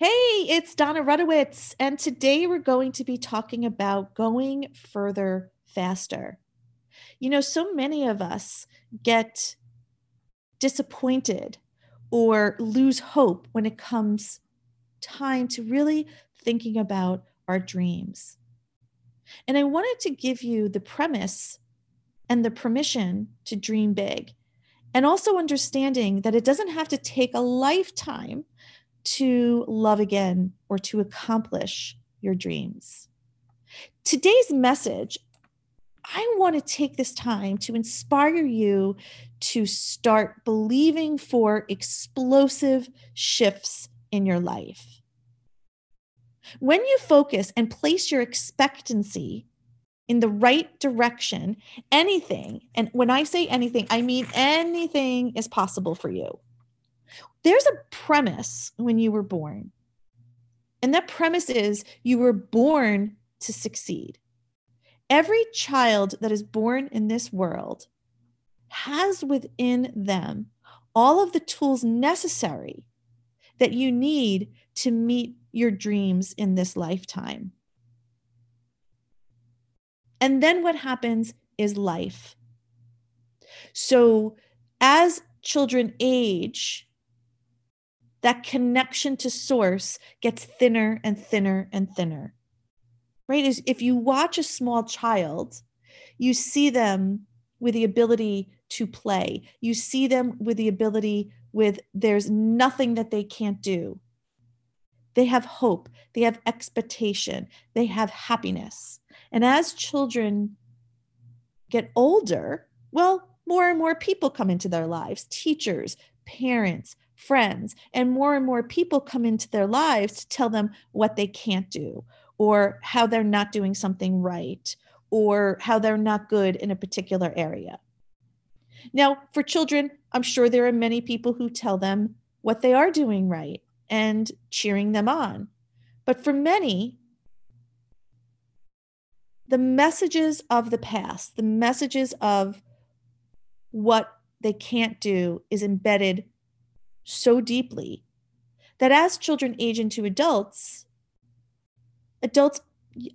Hey, it's Dona Rutowicz, and today we're going to be talking about going further faster. You know, so many of us get disappointed or lose hope when it comes time to really thinking about our dreams. And I wanted to give you the premise and the permission to dream big, and also understanding that it doesn't have to take a lifetime to love again or to accomplish your dreams. Today's message, I want to take this time to inspire you to start believing for explosive shifts in your life. When you focus and place your expectancy in the right direction, anything, and when I say anything, I mean anything is possible for you there's a premise when you were born. And that premise is you were born to succeed. Every child that is born in this world has within them all of the tools necessary that you need to meet your dreams in this lifetime. And then what happens is life. So as children age, that connection to source gets thinner and thinner and thinner. Right? Is if you watch a small child, you see them with the ability to play. You see them with the ability with there's nothing that they can't do. They have hope, they have expectation, they have happiness. And as children get older, well, more and more people come into their lives teachers, parents, friends, and more and more people come into their lives to tell them what they can't do or how they're not doing something right or how they're not good in a particular area. Now, for children, I'm sure there are many people who tell them what they are doing right and cheering them on. But for many, the messages of the past, the messages of what they can't do is embedded so deeply that as children age into adults, adults,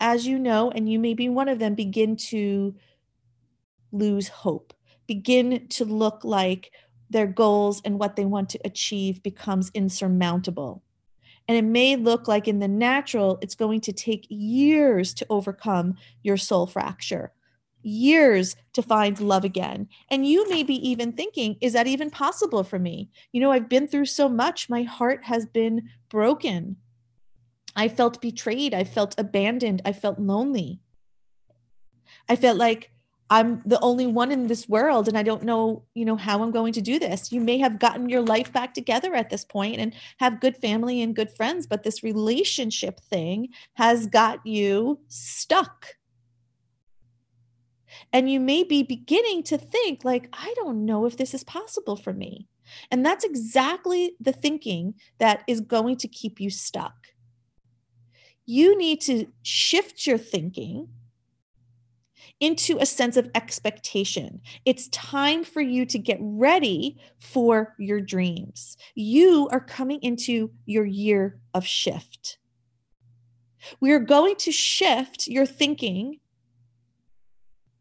as you know, and you may be one of them, begin to lose hope, begin to look like their goals and what they want to achieve becomes insurmountable. And it may look like in the natural, it's going to take years to overcome your soul fracture years to find love again. And you may be even thinking, is that even possible for me? You know, I've been through so much, my heart has been broken. I felt betrayed. I felt abandoned. I felt lonely. I felt like I'm the only one in this world and I don't know, you know, how I'm going to do this. You may have gotten your life back together at this point and have good family and good friends, but this relationship thing has got you stuck and you may be beginning to think, like, I don't know if this is possible for me. And that's exactly the thinking that is going to keep you stuck. You need to shift your thinking into a sense of expectation. It's time for you to get ready for your dreams. You are coming into your year of shift. We are going to shift your thinking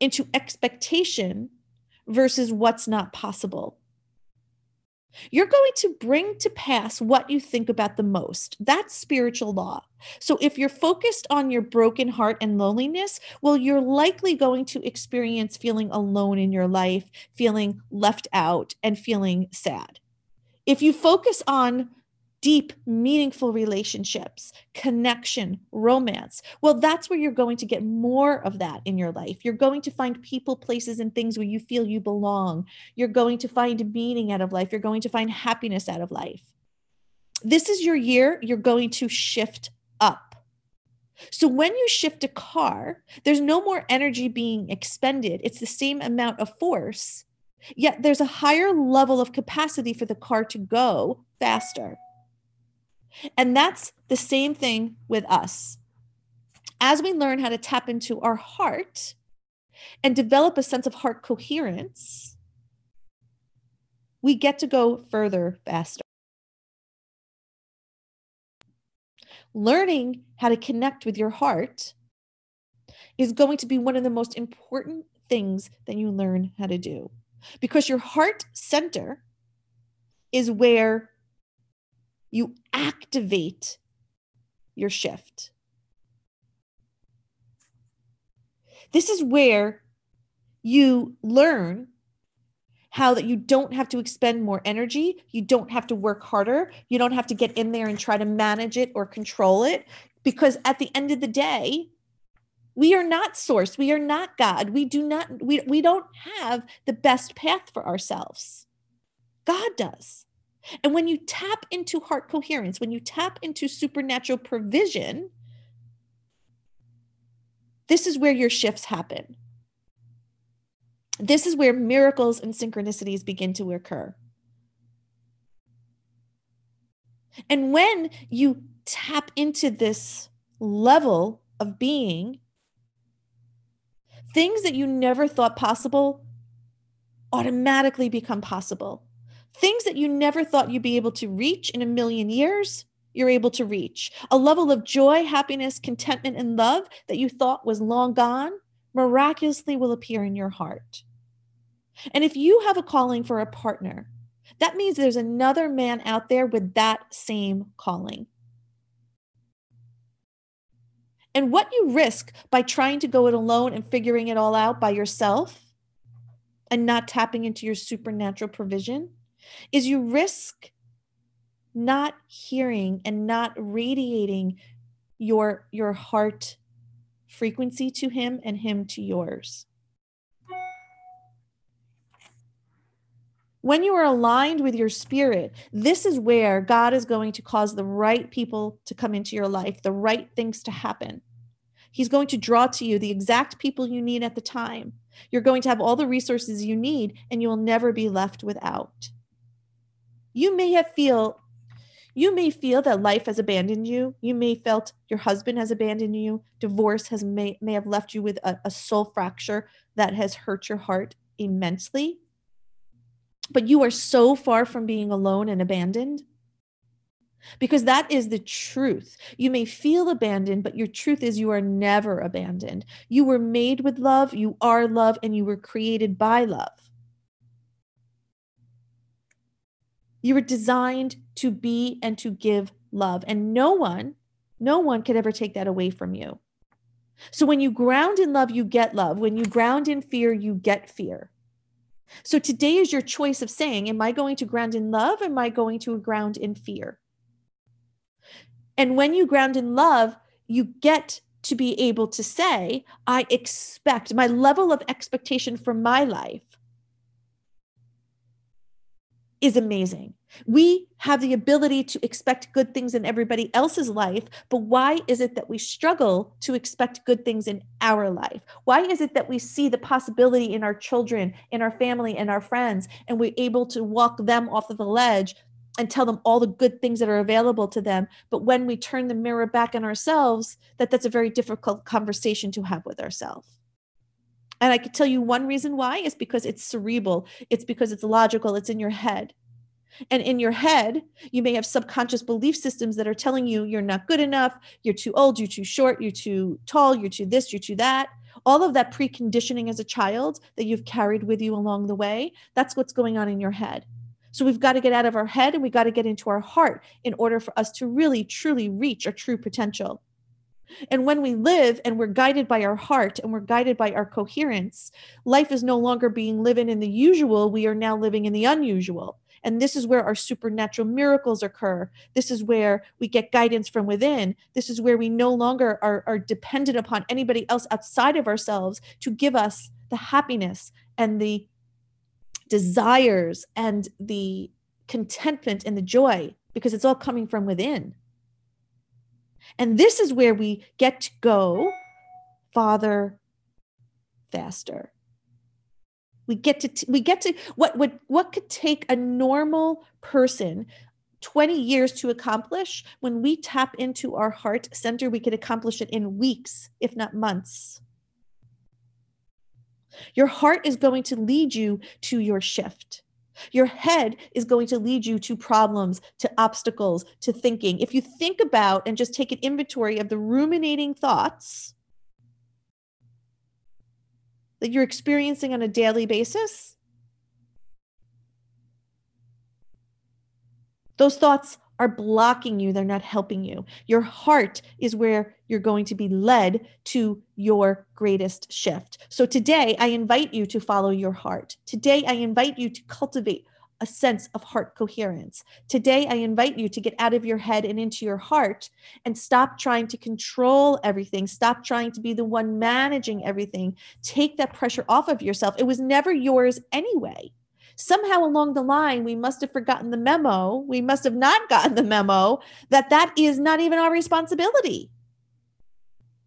into expectation versus what's not possible. You're going to bring to pass what you think about the most. That's spiritual law. So if you're focused on your broken heart and loneliness, well, you're likely going to experience feeling alone in your life, feeling left out, and feeling sad. If you focus on deep, meaningful relationships, connection, romance. Well, that's where you're going to get more of that in your life. You're going to find people, places, and things where you feel you belong. You're going to find meaning out of life. You're going to find happiness out of life. This is your year, you're going to shift up. So when you shift a car, there's no more energy being expended, it's the same amount of force. Yet there's a higher level of capacity for the car to go faster. And that's the same thing with us. As we learn how to tap into our heart and develop a sense of heart coherence, we get to go further faster. learning how to connect with your heart is going to be one of the most important things that you learn how to do because your heart center is where you activate your shift. This is where you learn how that you don't have to expend more energy, you don't have to work harder, you don't have to get in there and try to manage it or control it because at the end of the day, we are not source, we are not God. We do not we we don't have the best path for ourselves. God does. And when you tap into heart coherence, when you tap into supernatural provision, this is where your shifts happen. This is where miracles and synchronicities begin to occur. And when you tap into this level of being, things that you never thought possible automatically become possible. Things that you never thought you'd be able to reach in a million years, you're able to reach. A level of joy, happiness, contentment, and love that you thought was long gone miraculously will appear in your heart. And if you have a calling for a partner, that means there's another man out there with that same calling. And what you risk by trying to go it alone and figuring it all out by yourself and not tapping into your supernatural provision is you risk not hearing and not radiating your your heart frequency to him and him to yours. When you are aligned with your spirit this is where god is going to cause the right people to come into your life the right things to happen. He's going to draw to you the exact people you need at the time. You're going to have all the resources you need and you'll never be left without you may have feel you may feel that life has abandoned you. You may felt your husband has abandoned you. Divorce has may, may have left you with a, a soul fracture that has hurt your heart immensely. But you are so far from being alone and abandoned because that is the truth. You may feel abandoned, but your truth is you are never abandoned. You were made with love, you are love, and you were created by love. You were designed to be and to give love. And no one, no one could ever take that away from you. So when you ground in love, you get love. When you ground in fear, you get fear. So today is your choice of saying, Am I going to ground in love? Am I going to ground in fear? And when you ground in love, you get to be able to say, I expect my level of expectation for my life is amazing. We have the ability to expect good things in everybody else's life, but why is it that we struggle to expect good things in our life? Why is it that we see the possibility in our children, in our family, and our friends, and we're able to walk them off of the ledge and tell them all the good things that are available to them but when we turn the mirror back on ourselves that that's a very difficult conversation to have with ourselves and I could tell you one reason why is because it's cerebral, it's because it's logical, it's in your head. And in your head, you may have subconscious belief systems that are telling you you're not good enough, you're too old, you're too short, you're too tall, you're too this, you're too that. All of that preconditioning as a child that you've carried with you along the way, that's what's going on in your head. So we've got to get out of our head and we've got to get into our heart in order for us to really, truly reach our true potential. And when we live and we're guided by our heart and we're guided by our coherence, life is no longer being living in the usual. We are now living in the unusual. And this is where our supernatural miracles occur. This is where we get guidance from within. This is where we no longer are, are dependent upon anybody else outside of ourselves to give us the happiness and the desires and the contentment and the joy because it's all coming from within. And this is where we get to go farther, faster. We get to t- we get to what what what could take a normal person 20 years to accomplish when we tap into our heart center we could accomplish it in weeks if not months. Your heart is going to lead you to your shift. Your head is going to lead you to problems, to obstacles, to thinking. If you think about and just take an inventory of the ruminating thoughts that you're experiencing on a daily basis, those thoughts are blocking you, they're not helping you. Your heart is where you're going to be led to your greatest shift. So today, I invite you to follow your heart. Today, I invite you to cultivate a sense of heart coherence. Today, I invite you to get out of your head and into your heart and stop trying to control everything. Stop trying to be the one managing everything. Take that pressure off of yourself. It was never yours anyway somehow along the line we must have forgotten the memo. We must have not gotten the memo that that is not even our responsibility.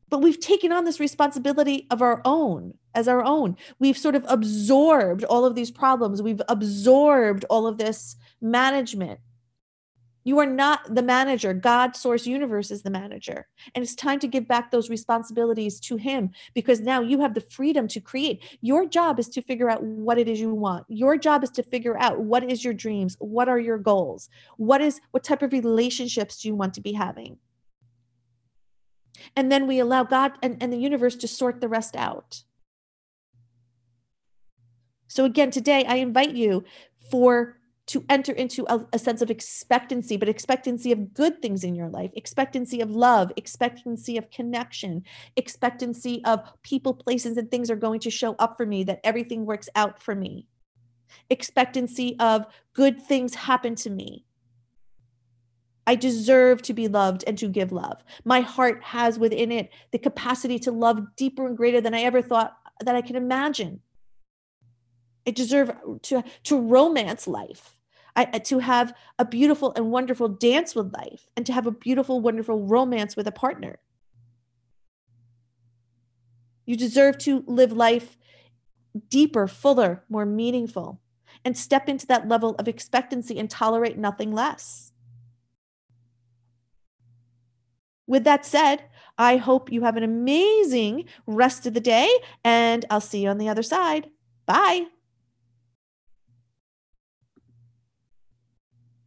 But we've taken on this responsibility of our own as our own. We've sort of absorbed all of these problems. We've absorbed all of this management you are not the manager. God, source, universe is the manager. And it's time to give back those responsibilities to Him because now you have the freedom to create. Your job is to figure out what it is you want. Your job is to figure out what is your dreams, what are your goals, what is what type of relationships do you want to be having. And then we allow God and, and the universe to sort the rest out. So, again, today I invite you for to enter into a, a, sense of expectancy, but expectancy of good things in your life, expectancy of love, expectancy of connection, expectancy of people, places, and things are going to show up for me, that everything works out for me, expectancy of good things happen to me. I deserve to be loved and to give love. My heart has within it the capacity to love deeper and greater than I ever thought that I can imagine. I deserve to, to romance life. I, to have a beautiful and wonderful dance with life and to have a beautiful, wonderful romance with a partner. You deserve to live life deeper, fuller, more meaningful, and step into that level of expectancy and tolerate nothing less. With that said, I hope you have an amazing rest of the day, and I'll see you on the other side. Bye.